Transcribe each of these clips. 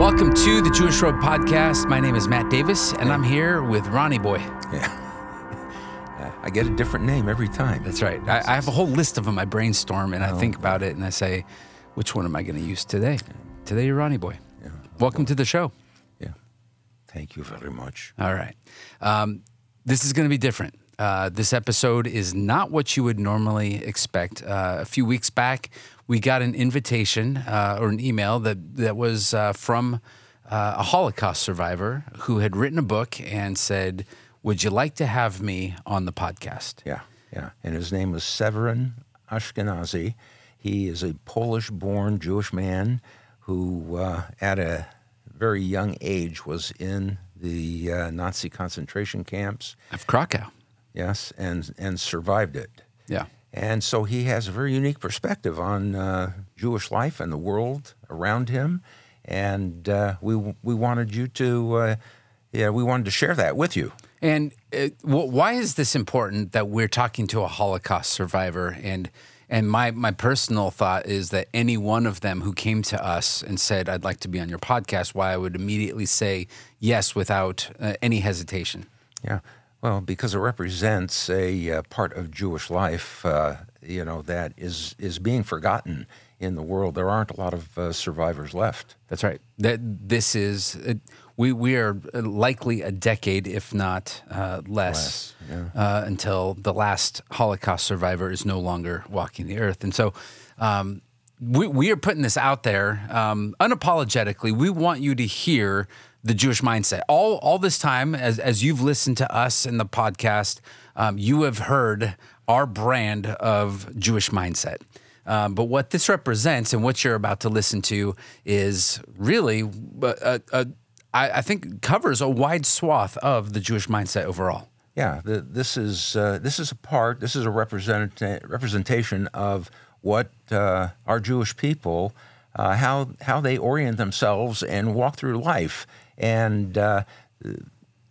Welcome to the Jewish Road Podcast. My name is Matt Davis, and I'm here with Ronnie Boy. Yeah. I get a different name every time. That's right. I, I have a whole list of them. I brainstorm and I think about it, and I say, which one am I going to use today? Today, you're Ronnie Boy. Yeah. Welcome to the show. Yeah. Thank you very much. All right. Um, this is going to be different. Uh, this episode is not what you would normally expect. Uh, a few weeks back, we got an invitation uh, or an email that that was uh, from uh, a Holocaust survivor who had written a book and said, "Would you like to have me on the podcast?" Yeah. Yeah. And his name was Severyn Ashkenazy. He is a Polish born Jewish man who, uh, at a very young age, was in the uh, Nazi concentration camps. Of Krakow. Yes. And, and survived it. Yeah. And so he has a very unique perspective on uh, Jewish life and the world around him. And uh, we, we wanted you to, uh, yeah, we wanted to share that with you. And uh, why is this important that we're talking to a Holocaust survivor? And and my my personal thought is that any one of them who came to us and said, "I'd like to be on your podcast," why I would immediately say yes without uh, any hesitation. Yeah. Well, because it represents a uh, part of Jewish life, uh, you know, that is is being forgotten in the world. There aren't a lot of uh, survivors left. That's right. That this is we we are likely a decade, if not uh, less, Less, uh, until the last Holocaust survivor is no longer walking the earth. And so, um, we we are putting this out there um, unapologetically. We want you to hear the Jewish mindset. All all this time, as as you've listened to us in the podcast, um, you have heard our brand of Jewish mindset. Um, but what this represents and what you're about to listen to is really, a, a, I, I think, covers a wide swath of the Jewish mindset overall. Yeah, the, this is uh, this is a part. This is a represent, representation of what uh, our Jewish people, uh, how how they orient themselves and walk through life. And uh,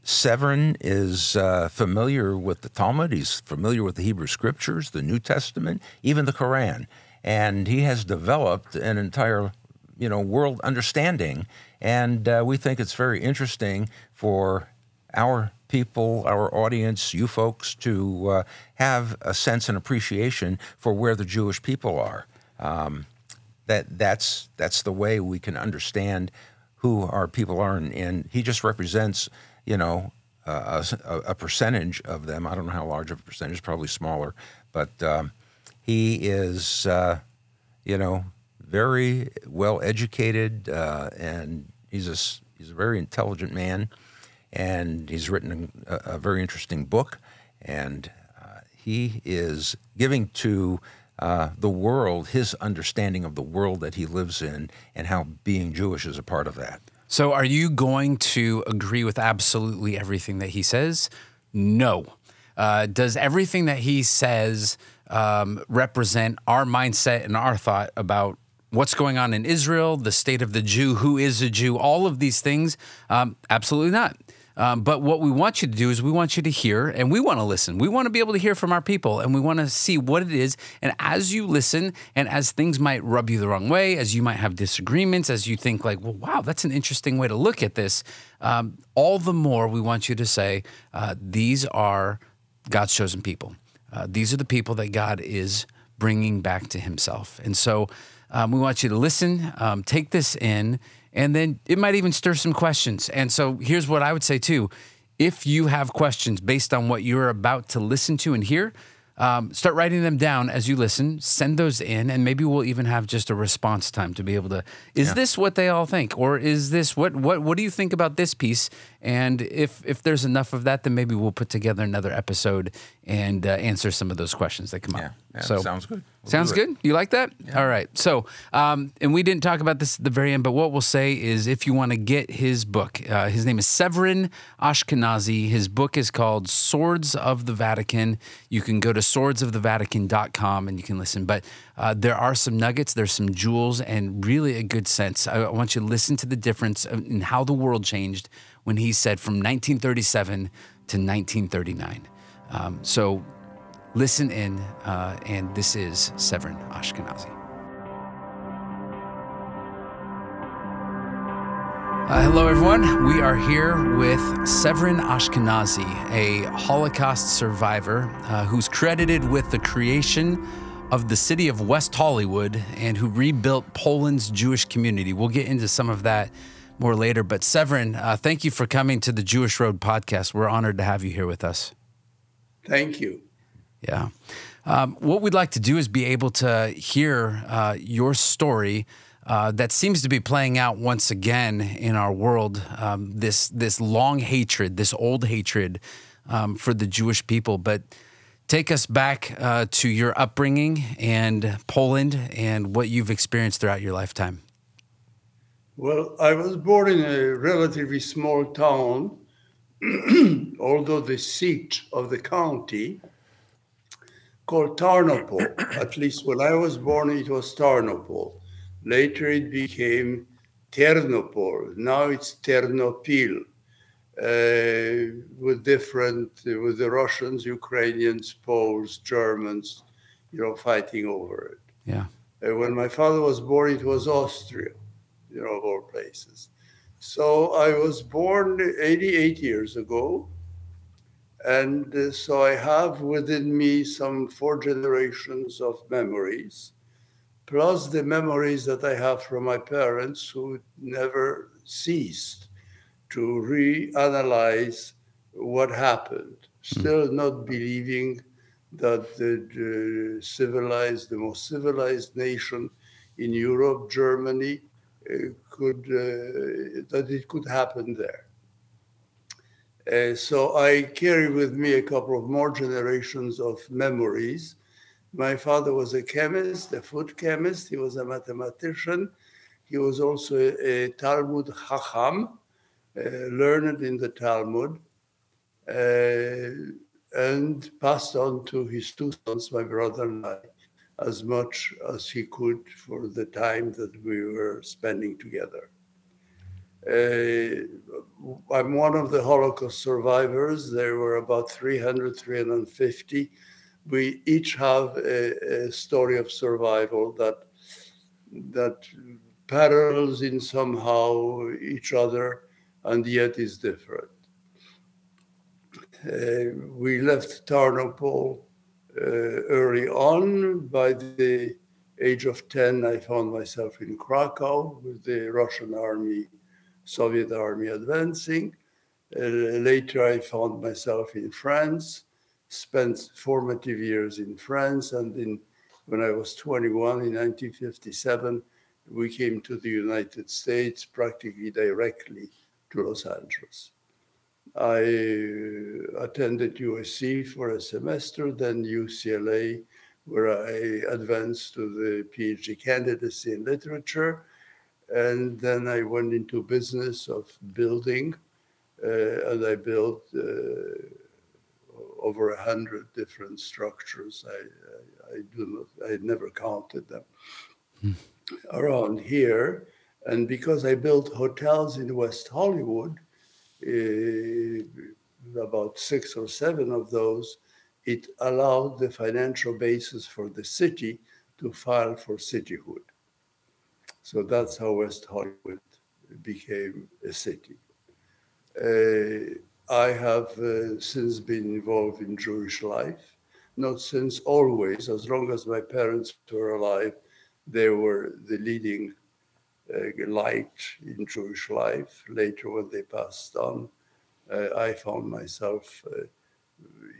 Severyn is uh, familiar with the Talmud. He's familiar with the Hebrew Scriptures, the New Testament, even the Quran, and he has developed an entire, you know, world understanding. And uh, we think it's very interesting for our people, our audience, you folks, to uh, have a sense and appreciation for where the Jewish people are. Um, that that's that's the way we can understand who our people are, and, and he just represents, you know, uh, a, a, percentage of them. I don't know how large of a percentage, probably smaller, but um, he is, uh, you know, very well educated, uh, and he's a he's a very intelligent man, and he's written a, a very interesting book, and uh, he is giving to. Uh, the world, his understanding of the world that he lives in, and how being Jewish is a part of that. So, are you going to agree with absolutely everything that he says? No. Uh, does everything that he says um, represent our mindset and our thought about what's going on in Israel, the state of the Jew, who is a Jew, all of these things? Um, absolutely not. Um, but what we want you to do is we want you to hear and we want to listen. We want to be able to hear from our people and we want to see what it is. And as you listen and as things might rub you the wrong way, as you might have disagreements, as you think, like, well, wow, that's an interesting way to look at this, um, all the more we want you to say, uh, these are God's chosen people. Uh, these are the people that God is bringing back to himself. And so um, we want you to listen, um, take this in and then it might even stir some questions. And so here's what I would say too. If you have questions based on what you're about to listen to and hear, um, start writing them down as you listen. Send those in, and maybe we'll even have just a response time to be able to. Is Yeah. this what they all think, or is this what what what do you think about this piece? And if if there's enough of that, then maybe we'll put together another episode and uh, answer some of those questions that come Yeah, up. yeah, so sounds good. We'll sounds good. You like that? All right. So, um, and we didn't talk about this at the very end, but what we'll say is if you want to get his book, uh, his name is Severyn Ashkenazy. His book is called Swords of the Vatican. You can go to swordsofthevatican.com and you can listen. But uh, there are some nuggets, there's some jewels, and really a good sense. I, I want you to listen to the difference in how the world changed when he said from 1937 to 1939. Um, so, listen in, uh, and this is Severyn Ashkenazy. Uh, hello, everyone. We are here with Severyn Ashkenazy, a Holocaust survivor uh, who's credited with the creation of the city of West Hollywood and who rebuilt Poland's Jewish community. We'll get into some of that more later. But Severyn, uh, thank you for coming to the Jewish Road podcast. We're honored to have you here with us. Thank you. Yeah. Um, what we'd like to do is be able to hear uh, your story. Uh, that seems to be playing out once again in our world. Um, this this long hatred, this old hatred um, for the Jewish people. But take us back uh, to your upbringing and Poland and what you've experienced throughout your lifetime. Well, I was born in a relatively small town, although the seat of the county called Tarnopol. At least when I was born, it was Tarnopol. Later, it became Ternopol. Now it's Ternopil. Uh, with different, uh, with the Russians, Ukrainians, Poles, Germans, you know, fighting over it. Yeah. Uh, when my father was born, it was Austria, you know, of all places. So I was born 88 years ago. And uh, so I have within me some four generations of memories, plus the memories that I have from my parents who never ceased to reanalyze what happened, still not believing that the, civilized, the most civilized nation in Europe, Germany, could uh, that it could happen there. Uh, so I carry with me a couple of more generations of memories. My father was a chemist, a food chemist. He was a mathematician. He was also a, Talmud Chacham, uh, learned in the Talmud, uh, and passed on to his two sons, my brother and I, as much as he could for the time that we were spending together. Uh, I'm one of the Holocaust survivors. There were about 300, 350. We each have a, a story of survival that that parallels in somehow each other and yet is different. Uh, we left Tarnopol early on. By the age of 10, I found myself in Krakow with the Russian army Soviet army advancing. Uh, later, I found myself in France, spent formative years in France, and in, when I was 21 in 1957, we came to the United States practically directly to Los Angeles. I uh, attended USC for a semester, then UCLA, where I advanced to the PhD candidacy in literature and then I went into business of building, uh, and I built uh, over a hundred different structures. I, I, I, do not, I never counted them hmm. around here. And because I built hotels in West Hollywood, about six or seven of those, it allowed the financial basis for the city to file for cityhood. So that's how West Hollywood became a city. Uh, I have uh, since been involved in Jewish life, not since always, as long as my parents were alive, they were the leading light in Jewish life. Later, when they passed on, uh, I found myself, uh,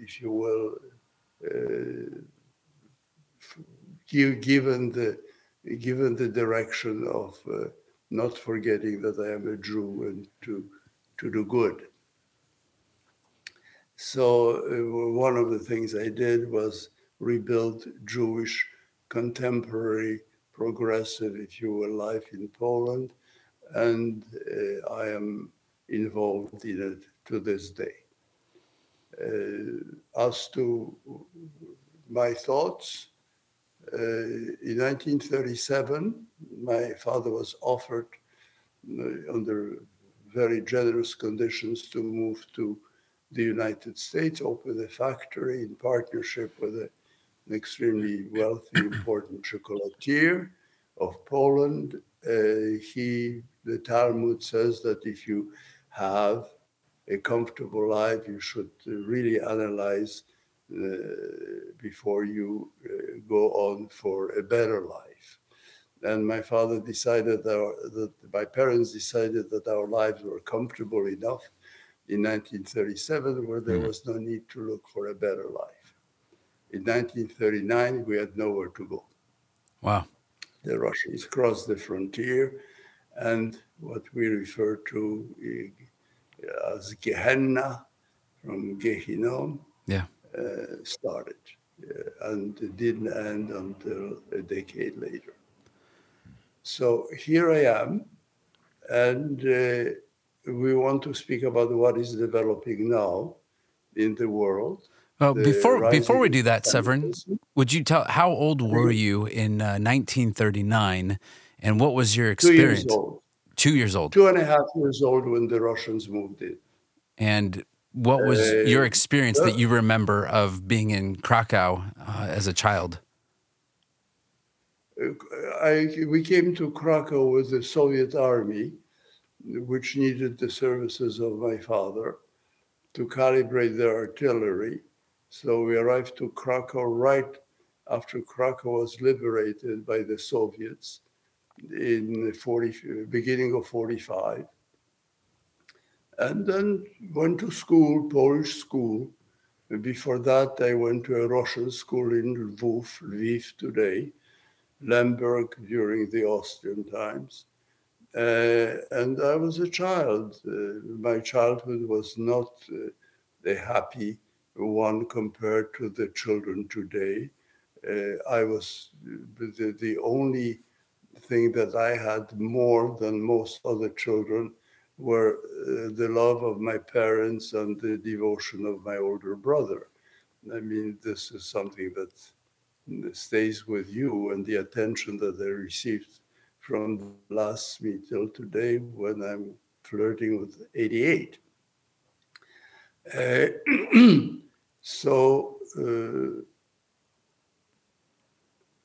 if you will, uh, given the given the direction of uh, not forgetting that I am a Jew and to, to do good. So, uh, one of the things I did was rebuild Jewish contemporary, progressive, if you will, life in Poland. And uh, I am involved in it to this day. Uh, as to my thoughts, uh, in 1937, my father was offered, uh, under very generous conditions, to move to the United States, open a factory in partnership with a, an extremely wealthy, important chocolatier of Poland. Uh, he the Talmud says that if you have a comfortable life, you should really analyze uh, before you uh, go on for a better life. And my father decided that, that my parents decided that our lives were comfortable enough in 1937, where there mm. was no need to look for a better life. In 1939, we had nowhere to go. Wow. The Russians crossed the frontier, and what we refer to as Gehenna from Gehinom yeah. Uh, started. Uh, and it didn't end until a decade later. So here I am, and uh, we want to speak about what is developing now in the world. Well, before before we do that, Severyn, would you tell how old were you in uh, 1939, and what was your experience? Two years old. Two years old. Two and a half years old when the Russians moved in. And what was uh, your experience that you remember of being in Krakow uh, as a child? Uh, I, we came to Krakow with the Soviet army, which needed the services of my father to calibrate their artillery. So we arrived to Krakow right after Krakow was liberated by the Soviets in the 40, beginning of 45. And then went to school, Polish school. Before that, I went to a Russian school in Lviv, Lviv today, Lemberg during the Austrian times. Uh, and I was a child. Uh, my childhood was not uh, a happy one compared to the children today. Uh, I was the, the only thing that I had more than most other children were uh, the love of my parents and the devotion of my older brother. I mean, this is something that stays with you and the attention that I received from last me till today when I'm flirting with 88. Uh, so uh,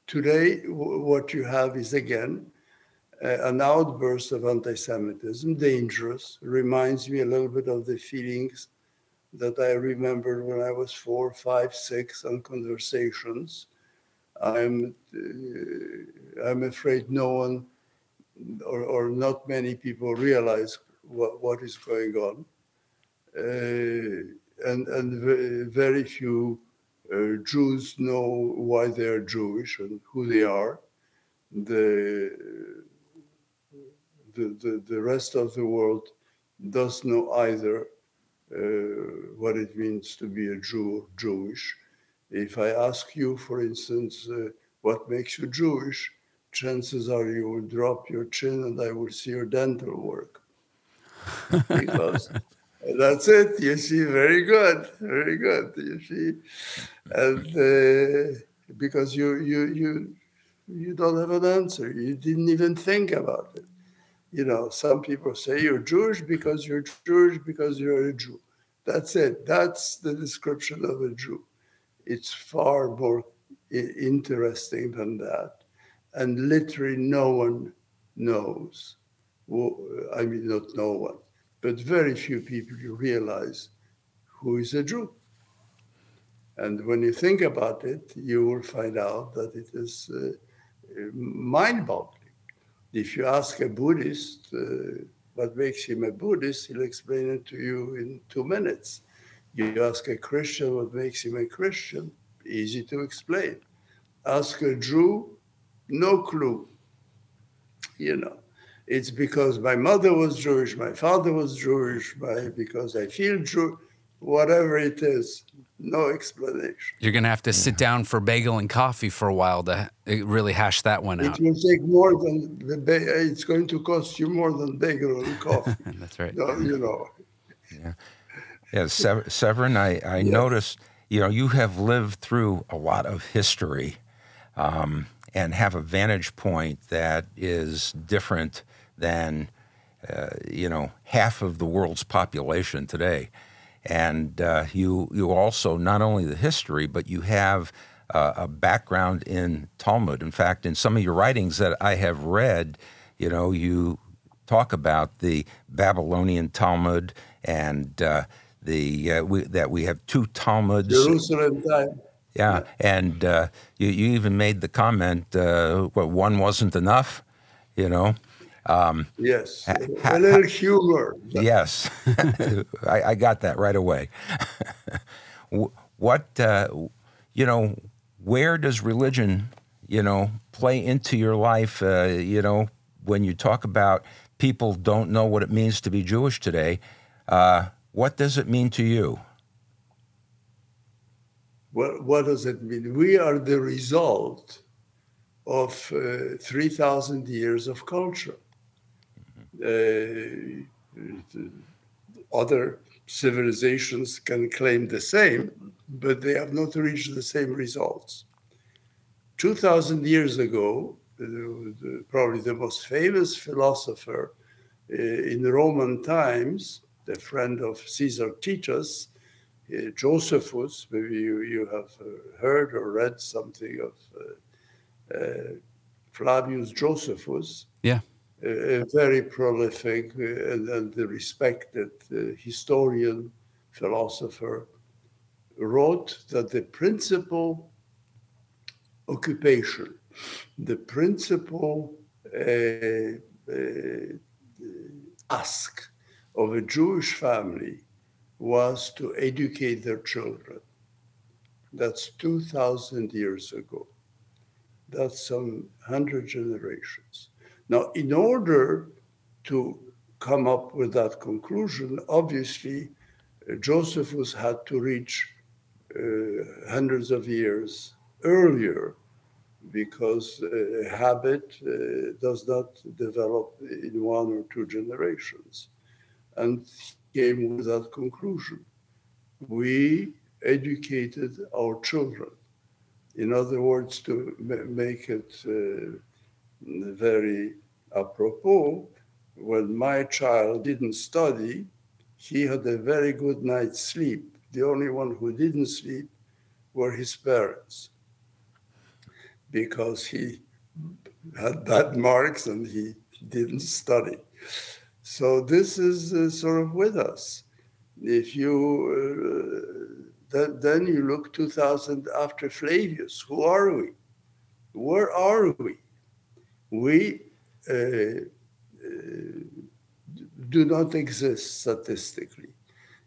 today, w- what you have is again uh, an outburst of anti Semitism, dangerous, reminds me a little bit of the feelings that I remembered when I was four, five, six on conversations. I'm, uh, I'm afraid no one or, or, not many people realize what, what is going on. Uh, and, and very few uh, Jews know why they're Jewish and who they are. The the, the, the rest of the world does know either uh, what it means to be a Jew or Jewish. If I ask you, for instance, uh, what makes you Jewish, chances are you will drop your chin and I will see your dental work. because that's it. You see, very good, very good. You see, and uh, because you you you you don't have an answer, you didn't even think about it you know, some people say you're Jewish because you're Jewish because you're a Jew. That's it. That's the description of a Jew. It's far more interesting than that. And literally, no one knows. I mean, not no one, but very few people realize who is a Jew. And when you think about it, you will find out that it is uh, mind boggling. If you ask a Buddhist uh, what makes him a Buddhist, he'll explain it to you in two minutes. You ask a Christian what makes him a Christian, easy to explain. Ask a Jew, no clue. You know, it's because my mother was Jewish, my father was Jewish, my, because I feel Jew, whatever it is no explanation. You're going to have to sit down for bagel and coffee for a while to really hash that one out. It will take more than the ba- it's going to cost you more than bagel and coffee. That's right. No, you know. Yeah. Yeah, Sever- Severyn, I, I yeah. noticed, you know, you have lived through a lot of history um, and have a vantage point that is different than, uh, you know, half of the world's population today and uh, you you also not only the history, but you have uh, a background in Talmud. In fact, in some of your writings that I have read, you know, you talk about the Babylonian Talmud and uh, the uh, we, that we have two Talmuds. Jerusalem time. Yeah, and uh, you, you even made the comment, uh, what one wasn't enough, you know. Um, yes, a little humor. Yes, I, I, got that right away. what uh, you know, where does religion, you know, play into your life? Uh, you know, when you talk about people don't know what it means to be Jewish today, uh, what does it mean to you? What, what does it mean? We are the result of uh, 3,000 years of culture. Uh, other civilizations can claim the same, but they have not reached the same results. 2,000 years ago, probably the most famous philosopher uh, in Roman times, the friend of Caesar Titus, uh, Josephus, maybe you, you have heard or read something of Flavius Josephus. Yeah. A, very prolific uh, and, and respected uh, historian, philosopher, wrote that the principal occupation, the principal ask of a Jewish family was to educate their children. That's 2,000 years ago. That's some 100 generations. Now, in order to come up with that conclusion, obviously, uh, Josephus had to reach uh, hundreds of years earlier because uh, habit uh, does not develop in one or two generations. And came with that conclusion. We educated our children. In other words, to make it uh, very apropos, when my child didn't study, he had a very good night's sleep. The only one who didn't sleep were his parents because he had bad marks and he didn't study. So this is uh, sort of with us. If you uh, then, then you look 2000 after Flavius, who are we? Where are we? We uh, uh do not exist statistically.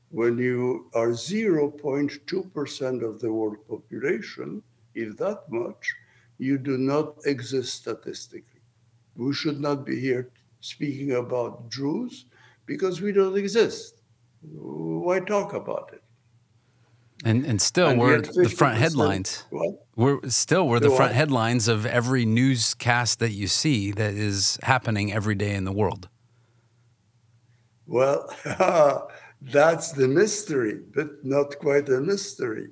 When you are 0.2% of the world population, if that much, you do not exist statistically. We should not be here speaking about Jews because we don't exist. Why talk about it? And and still and we're the front headlines. What? We're still we're the, the front headlines of every newscast that you see that is happening every day in the world. Well, that's the mystery, but not quite a mystery.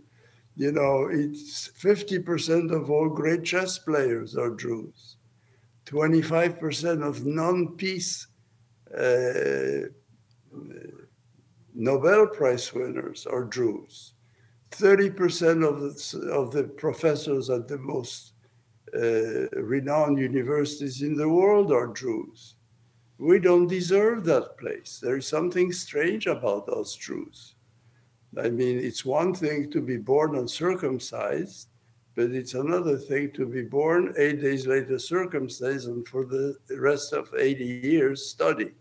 You know, it's 50% of all great chess players are Jews. 25% of non-peace uh, Nobel Prize winners are Jews. 30% of the, of the professors at the most uh, renowned universities in the world are Jews. We don't deserve that place. There is something strange about us Jews. I mean, it's one thing to be born uncircumcised, but it's another thing to be born eight days later circumcised and for the rest of 80 years study,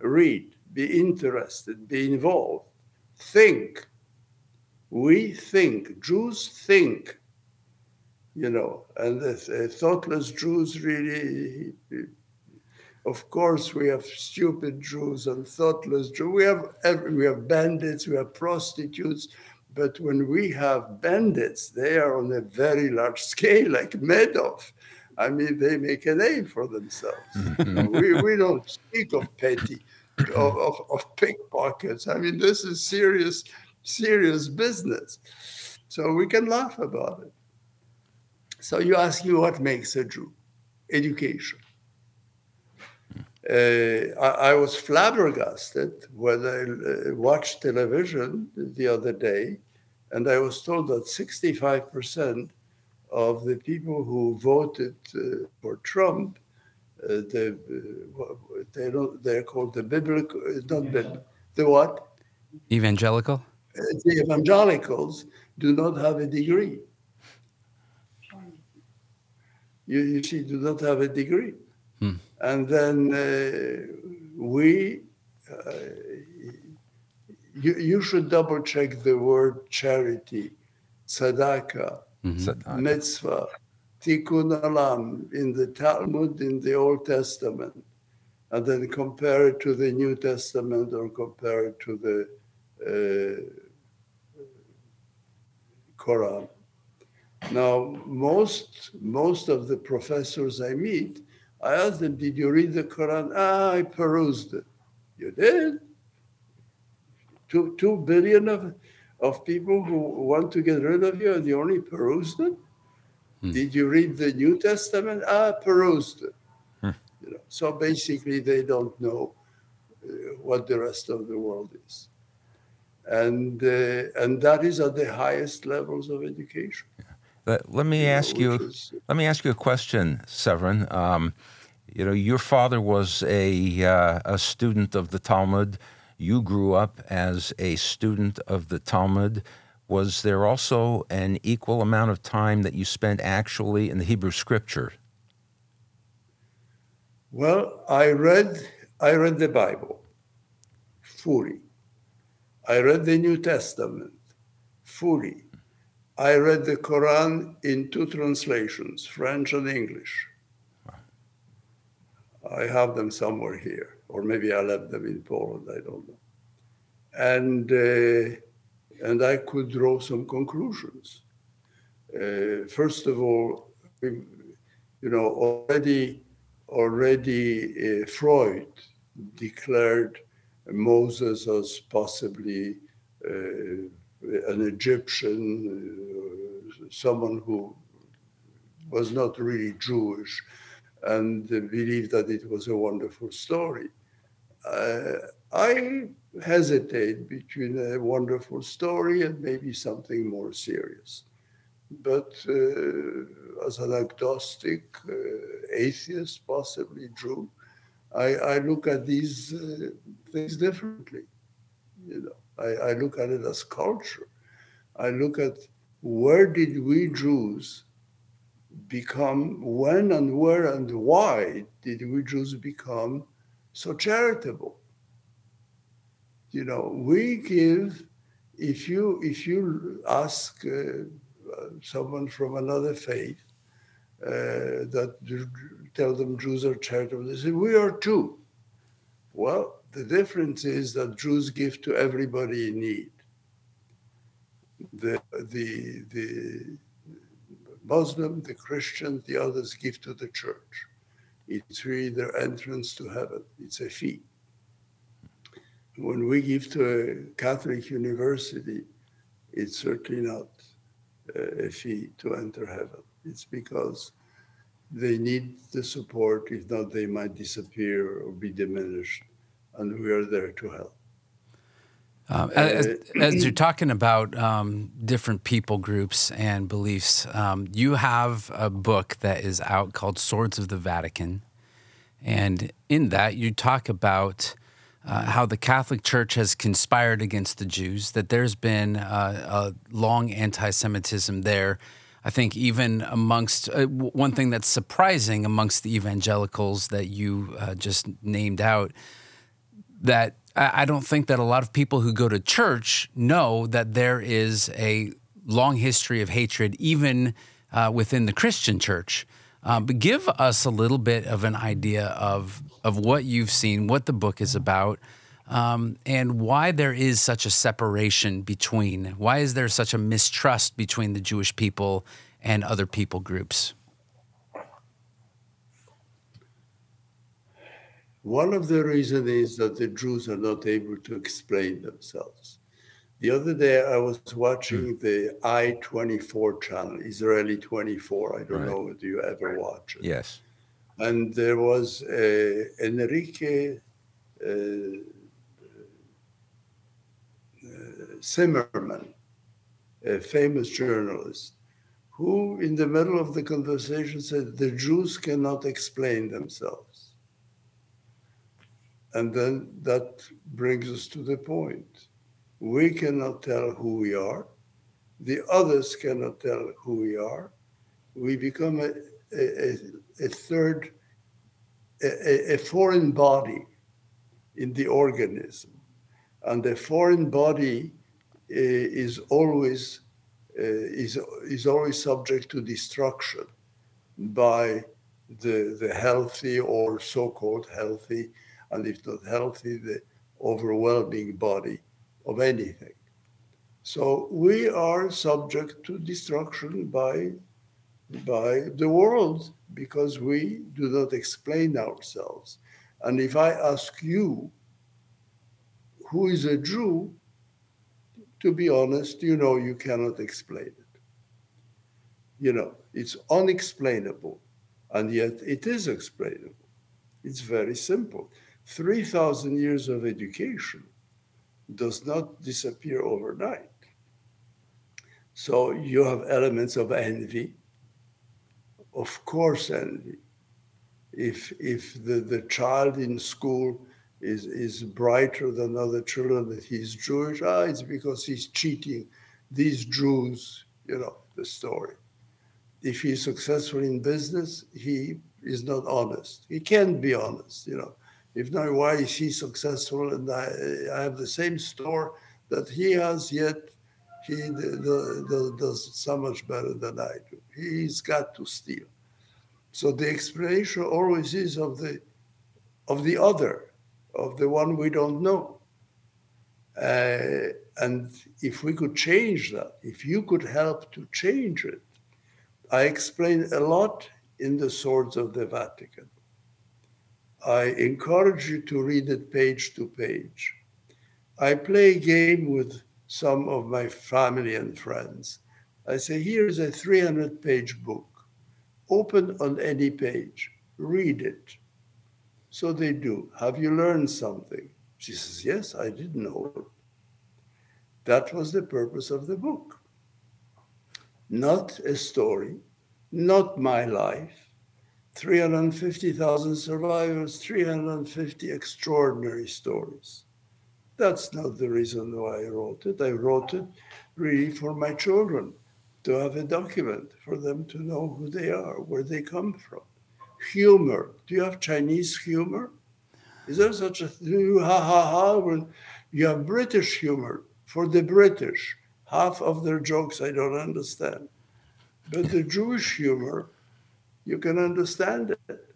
read, be interested, be involved, think. We think, Jews think, you know, and the, thoughtless Jews really, of course, we have stupid Jews and thoughtless Jews. We have, we have bandits, we have prostitutes, but when we have bandits, they are on a very large scale, like Madoff. I mean, they make a name for themselves. Mm-hmm. we, we don't speak of petty, of, of, of pickpockets. I mean, this is serious, serious business. So we can laugh about it. So you ask me what makes a Jew? Education. Uh, I, I, was flabbergasted when I uh, watched television the other day and I was told that 65% of the people who voted uh, for Trump the uh, they don't they're called the biblical not the, the what Evangelical? The evangelicals do not have a degree. You, you see, do not have a degree. Hmm. And then uh, we, uh, you, you should double check the word charity, tzedakah, So, uh, mitzvah, tikkun olam in the Talmud in the Old Testament, and then compare it to the New Testament or compare it to the uh, Quran. Now, most most of the professors I meet, I ask them, "Did you read the Quran?" Ah, I perused it. You did. Two two billion of of people who want to get rid of you, and you only perused it. Did you read the New Testament? Ah, perused it. You know, so basically, they don't know uh, what the rest of the world is, and uh, and that is at the highest levels of education. let, let me you know, ask you. is- Let me ask you a question, Severyn. Um, you know, your father was a uh, a student of the Talmud. You grew up as a student of the Talmud. Was there also an equal amount of time that you spent actually in the Hebrew Scripture? Well, I read I read the Bible fully. I read the New Testament fully. I read the Quran in two translations, French and English. I have them somewhere here, or maybe I left them in Poland. I don't know. And uh, and I could draw some conclusions. Uh, first of all, you know, already already uh, Freud declared Moses as possibly uh, an Egyptian, uh, someone who was not really Jewish, and believed that it was a wonderful story. Uh, I hesitate between a wonderful story and maybe something more serious. But uh, as an agnostic, uh, atheist, possibly Jew, I, I look at these uh, things differently. You know, I, I look at it as culture. I look at where did we Jews become, when and where and why did we Jews become so charitable? You know, we give. If you if you ask uh, someone from another faith uh, that tell them Jews are charitable, they say we are too. Well, the difference is that Jews give to everybody in need. The the the Muslim, the Christian, the others give to the church. It's really their entrance to heaven. It's a fee. When we give to a Catholic university, it's certainly not uh, a fee to enter heaven. It's because they need the support. If not, they might disappear or be diminished, and we are there to help. Um, as, as you're talking about um, different people groups and beliefs, um, you have a book that is out called Swords of the Vatican. And in that, you talk about uh, how the Catholic Church has conspired against the Jews, that there's been uh, a long anti Semitism there. I think even amongst uh, one thing that's surprising amongst the evangelicals that you uh, just named out that I I don't think that a lot of people who go to church know that there is a long history of hatred, even uh, within the Christian church. Uh, but give us a little bit of an idea of of what you've seen, what the book is about, um, and why there is such a separation between. Why is there such a mistrust between the Jewish people and other people groups? One of the reasons is that the Jews are not able to explain themselves. The other day, I was watching the I 24 channel, Israeli 24. I don't Right. know if you ever watch it. Yes. And there was uh, Henrique uh, Cymerman, a famous journalist, who, in the middle of the conversation, said the Jews cannot explain themselves. And then that brings us to the point. We cannot tell who we are. The others cannot tell who we are. We become a, a, a third, a, a foreign body in the organism. And the foreign body uh, is always uh, is, is always subject to destruction by the, the healthy or so-called healthy, and if not healthy, the overwhelming body of anything. So we are subject to destruction by, by the world because we do not explain ourselves. And if I ask you, who is a Jew, to be honest, you know you cannot explain it. You know, it's unexplainable, and yet it is explainable. It's very simple. 3,000 years of education does not disappear overnight. So you have elements of envy, of course, envy. If, if the, the child in school is, is brighter than other children, that he's Jewish, ah, it's because he's cheating these Jews, you know, the story. If he's successful in business, he is not honest. He can't be honest, you know. If not, why is he successful and I, I have the same store that he has, yet he the, the, does so much better than I do. He's got to steal. So the explanation always is of the of the other, of the one we don't know. Uh, and if we could change that, if you could help to change it, I explain a lot in the Swords of the Vatican. I encourage you to read it page to page. I play a game with some of my family and friends. I say, here's a 300 page book. Open on any page, read it so they do. Have you learned something? She says, Yes, I didn't know. That was the purpose of the book. Not a story, not my life. 350,000 survivors, 350 extraordinary stories. That's not the reason why I wrote it. I wrote it really for my children to have a document for them to know who they are, where they come from humor. Do you have Chinese humor? Is there such a thing? Ha ha ha. When you have British humor for the British, half of their jokes I don't understand. But the Jewish humor, you can understand it.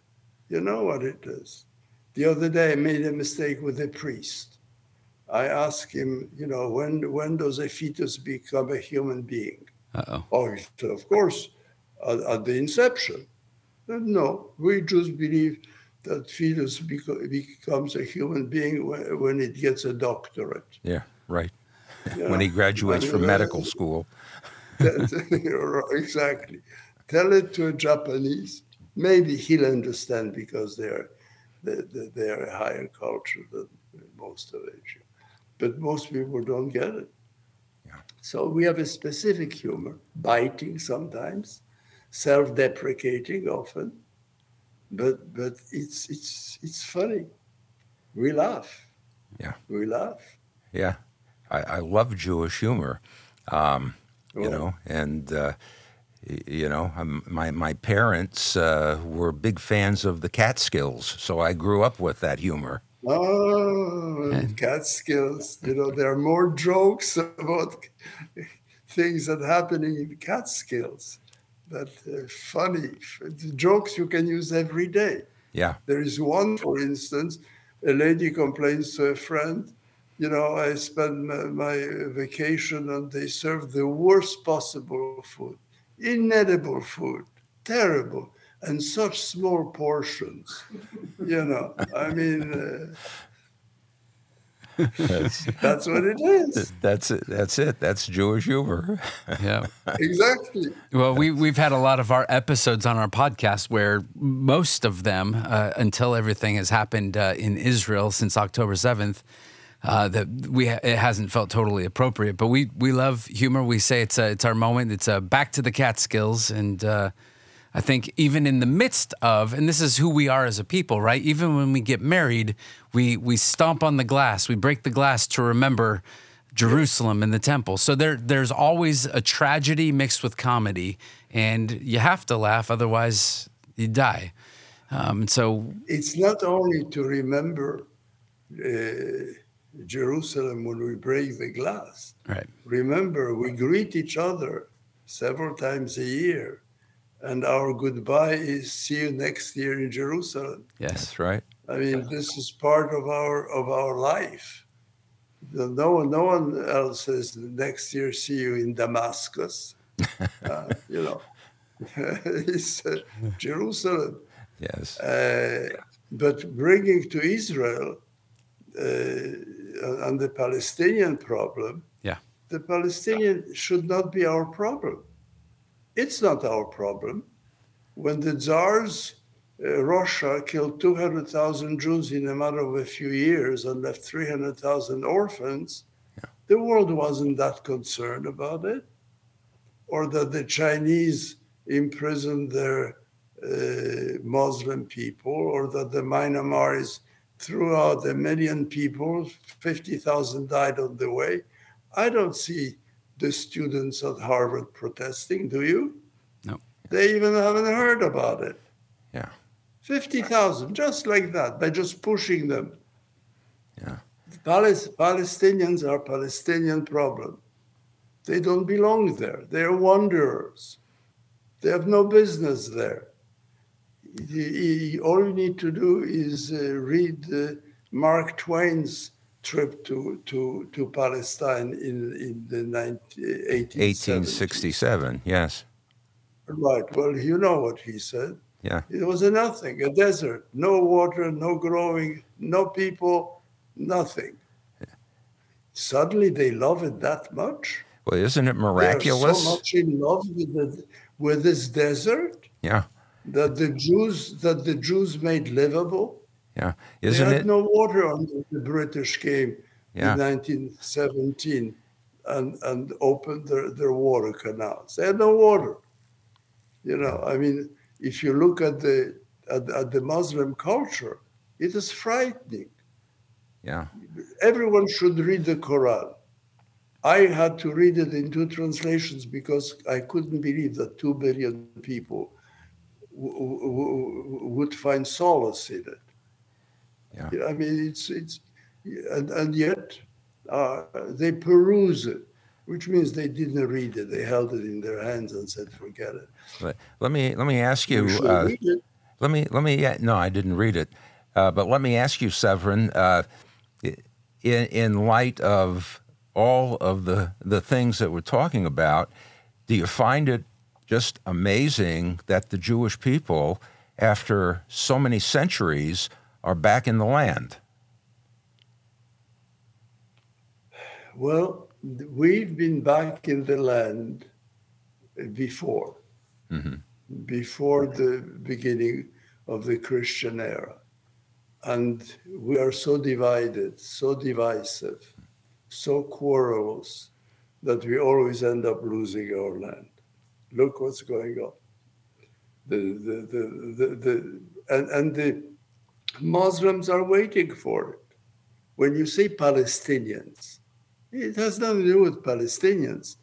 You know what it is. The other day I made a mistake with a priest. I asked him, you know, when when does a fetus become a human being? Uh-oh. Oh, of course, at, at the inception. No, we just believe that fetus beco- becomes a human being when, when, it gets a doctorate. Yeah, right. Yeah. when he graduates from uh, medical school. exactly. Tell it to a Japanese. Maybe he'll understand because they're they're a higher culture than most of Asia. But most people don't get it. Yeah. So we have a specific humor, biting sometimes, self-deprecating often, but but it's it's it's funny. We laugh. Yeah, we laugh. Yeah, I, I love Jewish humor. Um, you oh. know, and uh, you know, um, my my parents uh, were big fans of the Catskills, so I grew up with that humor. Oh, Catskills! You know, there are more jokes about things that happening in Catskills that uh, funny jokes you can use every day. Yeah. There is one, for instance, a lady complains to a friend, you know, I spend my, my vacation and they serve the worst possible food, inedible food, terrible, and such small portions. you know, I mean, uh, that's, that's what it is. That's it. That's it. That's Jewish humor. yeah. Exactly. Well, we we've had a lot of our episodes on our podcast where most of them, uh, until everything has happened uh, in Israel since October seventh, uh, that we it hasn't felt totally appropriate. But we we love humor. We say it's a, it's our moment. It's a back to the Catskills, and uh, I think even in the midst of, and this is who we are as a people, right? Even when we get married, we we stomp on the glass, we break the glass to remember Jerusalem and the temple. So there there's always a tragedy mixed with comedy, and you have to laugh, otherwise you die. Um, so it's not only to remember uh, Jerusalem when we break the glass. Right. Remember, we greet each other several times a year, and our goodbye is see you next year in Jerusalem. Yes, right. I mean, this is part of our of our life. No one, no one else says next year see you in Damascus. uh, you know, it's uh, Jerusalem. Yes. Uh, but bringing to Israel uh, and the Palestinian problem, Yeah. the Palestinian should not be our problem. It's not our problem. When the Tsars, uh, Russia killed 200,000 Jews in a matter of a few years and left 300,000 orphans, the world wasn't that concerned about it. Or that the Chinese imprisoned their uh, Muslim people, or that the Myanmaris threw out a million people, 50,000 died on the way. I don't see the students at Harvard protesting, do you? No. They even haven't heard about it. Yeah. 50,000, just like that, by just pushing them. Yeah. Palis- Palestinians are Palestinian problem. They don't belong there. They're wanderers. They have no business there. All you need to do is uh, read uh, Mark Twain's trip to, to, to Palestine in, in the 19, 1870s. 1867. Yes. Right. Well, you know what he said. Yeah. It was a nothing, a desert, no water, no growing, no people, nothing. Suddenly they love it that much. Well, isn't it miraculous? so much in love with the, with this desert Yeah. that the Jews that the Jews made livable. Yeah. They Isn't had it? no water until the British came Yeah. in 1917 and, and opened their, their water canals. They had no water. You know, I mean, if you look at the at, at the Muslim culture, it is frightening. Yeah. Everyone should read the Quran. I had to read it in two translations because I couldn't believe that two billion people w- w- w- would find solace in it. Yeah. I mean, it's it's, and, and yet uh, they peruse it, which means they didn't read it. They held it in their hands and said, "Forget it." But let me let me ask you. You Uh, read it. let me let me. yeah, No, I didn't read it. Uh, but let me ask you, Severyn. Uh, in in light of all of the the things that we're talking about, do you find it just amazing that the Jewish people, after so many centuries, are back in the land? Well, we've been back in the land before, mm-hmm. before the beginning of the Christian era. And we are so divided, so divisive, so querulous that we always end up losing our land. Look what's going on. The, the, the, the, the, and, and the Muslims are waiting for it. When you say Palestinians, it has nothing to do with Palestinians.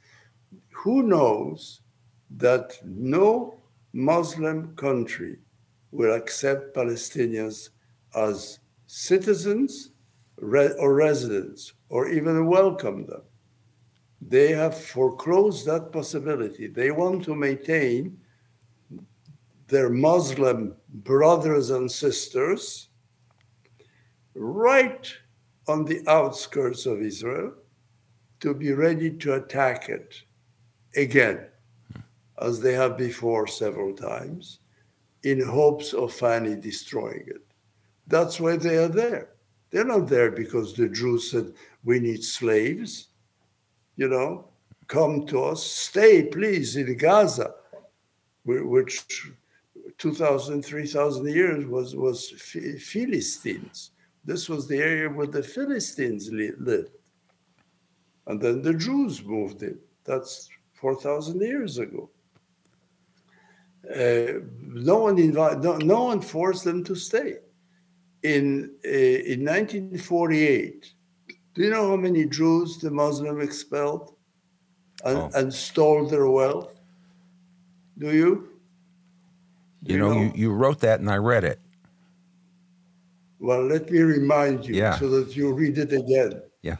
Who knows that no Muslim country will accept Palestinians as citizens or residents or even welcome them? They have foreclosed that possibility. They want to maintain their Muslim brothers and sisters right on the outskirts of Israel to be ready to attack it again, as they have before several times, in hopes of finally destroying it. That's why they are there. They're not there because the Jews said, we need slaves, you know, come to us, stay, please, in Gaza, which 2,000, 3,000 years was, was Philistines. This was the area where the Philistines li- lived. And then the Jews moved in. That's 4,000 years ago. Uh, no one invited, no, no one forced them to stay. In, uh, in 1948, do you know how many Jews the Muslim expelled and, Oh. and stole their wealth? Do you? Do You know, you, you wrote that and I read it. Well, let me remind you Yeah. so that you read it again. Yeah.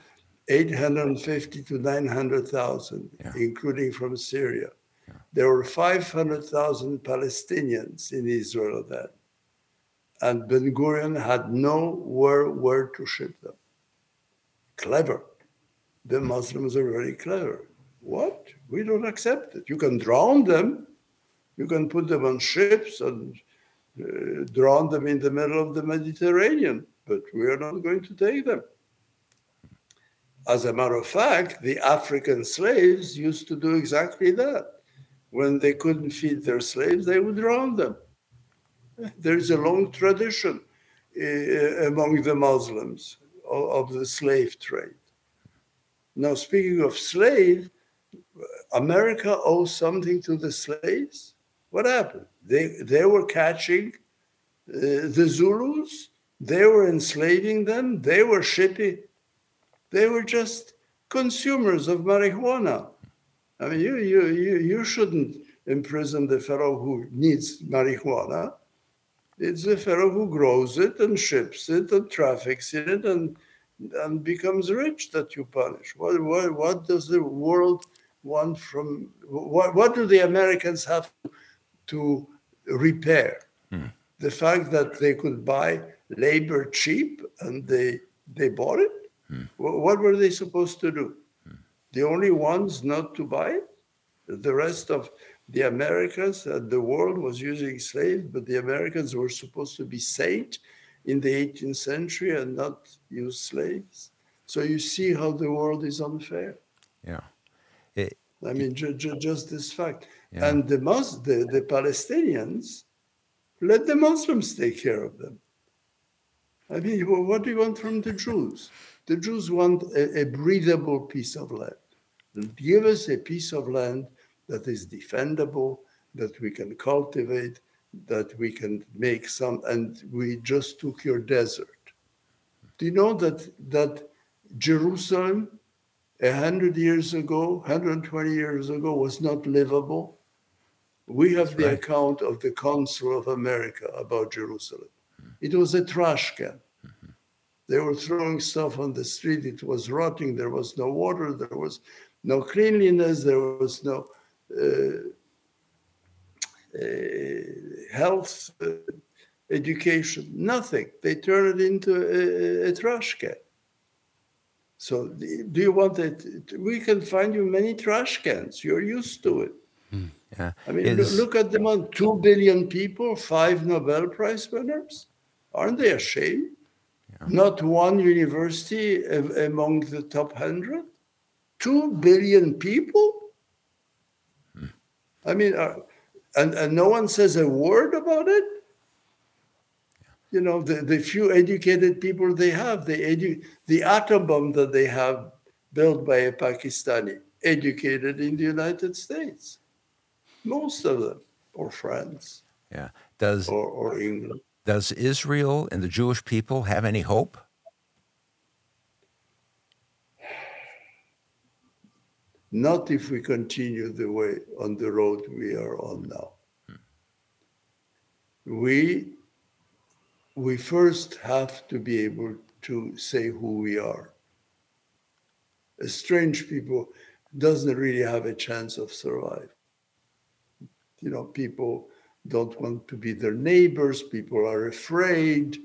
850 to 900,000, Yeah. including from Syria. There were 500,000 Palestinians in Israel then. And Ben Gurion had nowhere where to ship them. Clever. The hmm. Muslims are very clever. What? We don't accept it. You can drown them. You can put them on ships and uh, drown them in the middle of the Mediterranean, but we are not going to take them. As a matter of fact, the African slaves used to do exactly that. When they couldn't feed their slaves, they would drown them. There's a long tradition uh, among the Muslims of, of the slave trade. Now, speaking of slave, America owes something to the slaves. What happened? They, they were catching uh, the Zulus, they were enslaving them, they were shipping, they were just consumers of marijuana. I mean, you, you, you, you shouldn't imprison the fellow who needs marijuana. It's the fellow who grows it and ships it and traffics in it and, and becomes rich that you punish. What, what, what does the world want from, what, what do the Americans have to repair? Hmm. The fact that they could buy labor cheap and they, they bought it? Hmm. Wh- What were they supposed to do? Hmm. The only ones not to buy it? The rest of the Americas and uh, the world was using slaves, but the Americans were supposed to be saint in the 18th century and not use slaves. So you see how the world is unfair. Yeah. It, I mean, ju- ju- just this fact. Yeah. And the, Mus- the, the Palestinians, let the Muslims take care of them. I mean, wh- what do you want from the Jews? The Jews want a, a breathable piece of land. Hmm. Give us a piece of land that is defendable, that we can cultivate, that we can make some, and we just took your desert. Do you know that that Jerusalem, a hundred years ago, 120 years ago, was not livable? We have the right. account of the Consul of America about Jerusalem. It was a trash can. They were throwing stuff on the street. It was rotting. There was no water. There was no cleanliness. There was no uh, uh, health, uh, education, nothing. They turned it into a, a trash can. So, do you want it? We can find you many trash cans. You're used to it. Yeah. I mean, Is- look at them on two billion people, five Nobel Prize winners. Aren't they ashamed? Not one university among the top hundred. Two billion people. I mean, uh, and and no one says a word about it. You know, the, the few educated people they have, the edu- the atom bomb that they have built by a Pakistani, educated in the United States most of them, or France, yeah. Does or, or England. does Israel and the Jewish people have any hope? Not if we continue the way on the road we are on now. Hmm. We we first have to be able to say who we are. A strange people doesn't really have a chance of survive. You know, people don't want to be their neighbors. People are afraid.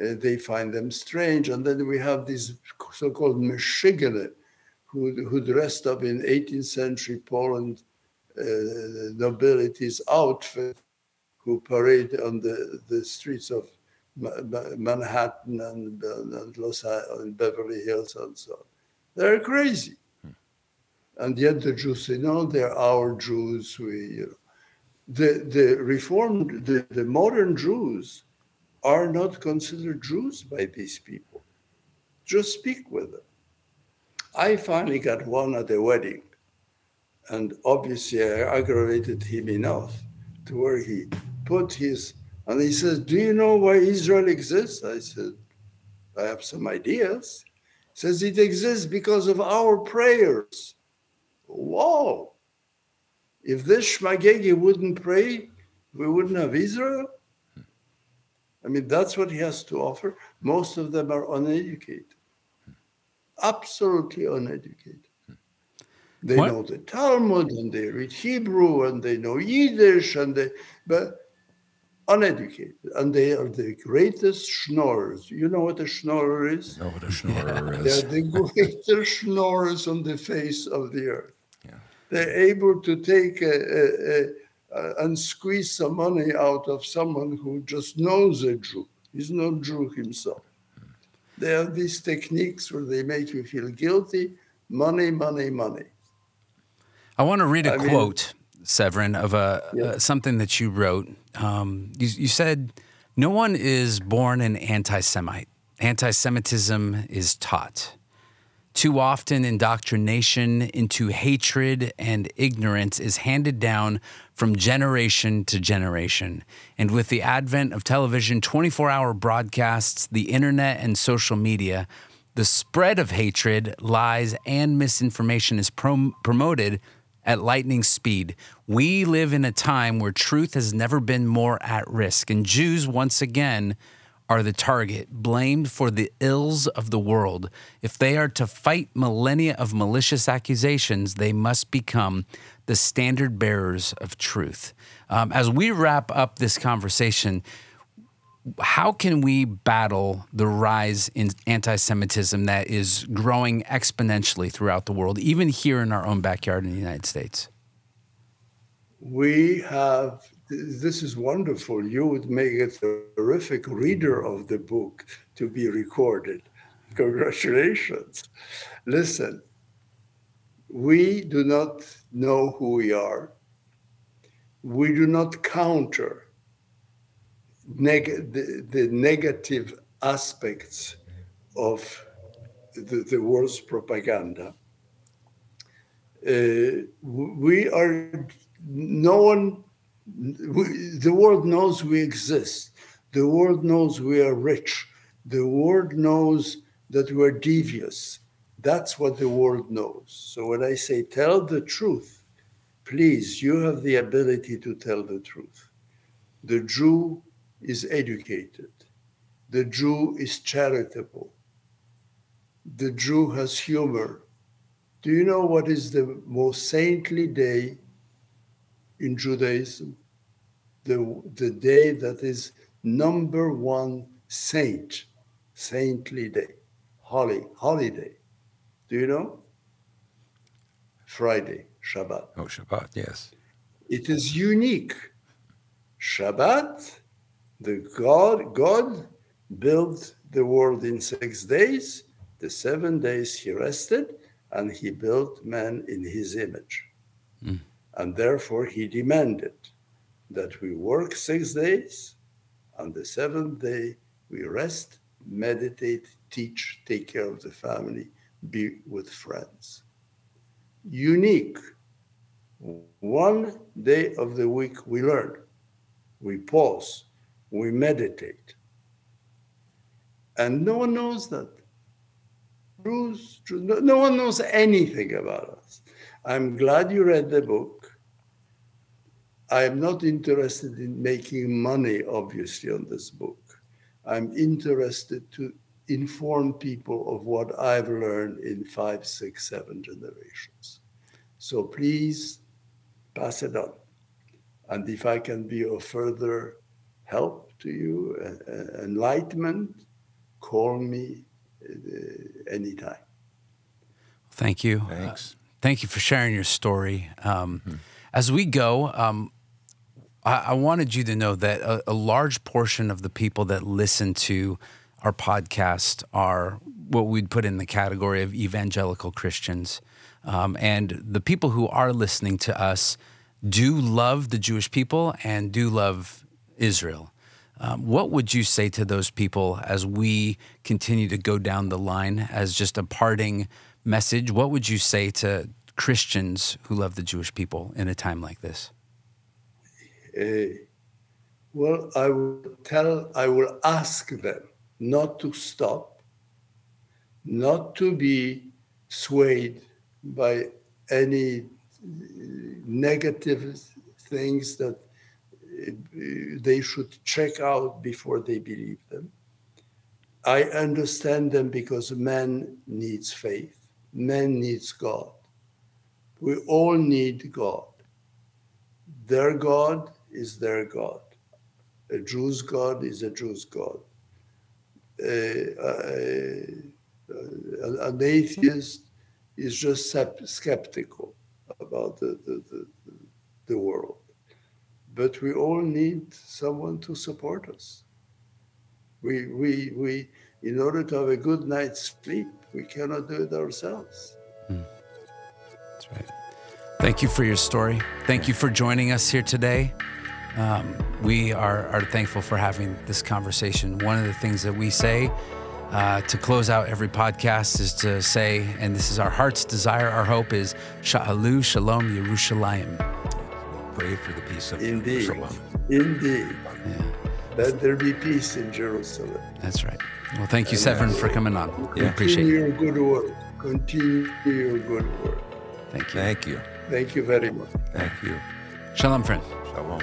uh, they find them strange, and then we have these so-called Michigane, who who dressed up in 18th century Poland uh, nobility's outfit, who parade on the, the streets of Ma- Ma- Manhattan and, and Los and Beverly Hills and so on. They're crazy. And yet the Jews say, no, they're our Jews. We, you know. The, the reformed, the, the modern Jews are not considered Jews by these people. Just speak with them. I finally got one at a wedding, and obviously I aggravated him enough. to where he put his, and he says, Do you know why Israel exists? I said, I have some ideas. He says, It exists because of our prayers. Whoa. If this Shmegegge wouldn't pray, we wouldn't have Israel. I mean, that's what he has to offer. Most of them are uneducated, absolutely uneducated. They What? know the Talmud and they read Hebrew and they know Yiddish and they, but uneducated. And they are the greatest schnorrers. You know what a schnorrer is? Know what a schnorrer is. They're the greatest schnorrers on the face of the earth. They're able to take a, a, a, and squeeze some money out of someone who just knows a Jew. He's no Jew himself. There are these techniques where they make you feel guilty. Money, money, money. I want to read a I mean- quote, Severyn, of a, Yeah. uh, something that you wrote. Um, you, you said, "No one is born an anti-Semite. Anti-Semitism is taught." Too often, indoctrination into hatred and ignorance is handed down from generation to generation. And with the advent of television, 24 hour broadcasts, the internet, and social media, the spread of hatred, lies, and misinformation is prom- promoted at lightning speed. We live in a time where truth has never been more at risk, and Jews, once again, are the target, blamed for the ills of the world. If they are to fight millennia of malicious accusations, they must become the standard bearers of truth. Um, as we wrap up this conversation, how can we battle the rise in anti Semitism that is growing exponentially throughout the world, even here in our own backyard in the United States? We have, this is wonderful. You would make a terrific reader of the book to be recorded. Congratulations. Listen, we do not know who we are. We do not counter neg- the, the negative aspects of the, the world's propaganda. Uh, we are, no one, the world knows we exist. The world knows we are rich. The world knows that we're devious. That's what the world knows. So when I say tell the truth, please, you have the ability to tell the truth. The Jew is educated. The Jew is charitable. The Jew has humor. Do you know what is the most saintly day in Judaism? The, the day that is number one saint, saintly day, holy, holiday. Do you know? Friday, Shabbat. Oh, Shabbat, yes. It is unique. Shabbat, the God, God built the world in six days. The seven days he rested, and he built man in his image. Hmm. And therefore he demanded that we work six days, on the seventh day we rest, meditate, teach, take care of the family, be with friends. Unique. One day of the week we learn, we pause, we meditate. And no one knows that. No one knows anything about us. I'm glad you read the book. I am not interested in making money, obviously, on this book. I'm interested to inform people of what I've learned in five, six, seven generations. So please pass it on. And if I can be of further help to you, uh, uh, enlightenment, call me uh, anytime. Thank you. Thanks. Uh, thank you for sharing your story. Um, As we go, um, I, I wanted you to know that a, a large portion of the people that listen to our podcast are what we'd put in the category of evangelical Christians. Um, and the people who are listening to us do love the Jewish people and do love Israel. Um, what would you say to those people as we continue to go down the line as just a parting message? What would you say to Christians who love the Jewish people in a time like this? Uh, well, I will tell, I will ask them not to stop, not to be swayed by any negative things that uh, they should check out before they believe them. I understand them because man needs faith, man needs God. We all need God. Their God is their God. A Jew's God is a Jew's God. Uh, uh, an atheist is just skeptical about the, the, the, the world. But we all need someone to support us. We, we, we, in order to have a good night's sleep, we cannot do it ourselves. Hmm. That's right. Thank you for your story. Thank you for joining us here today. Um, we are, are thankful for having this conversation. One of the things that we say uh, to close out every podcast is to say, and this is our heart's desire, our hope is Sha'alu Shalom Yerushalayim. Pray for the peace of Indeed. Jerusalem. Indeed. Yeah. Let there be peace in Jerusalem. That's right. Well, thank you, Severyn, for coming on. We yeah. appreciate your good work. Continue your good work. Thank you. Thank you. Thank you very much. Thank you. Shalom, friend. Shalom.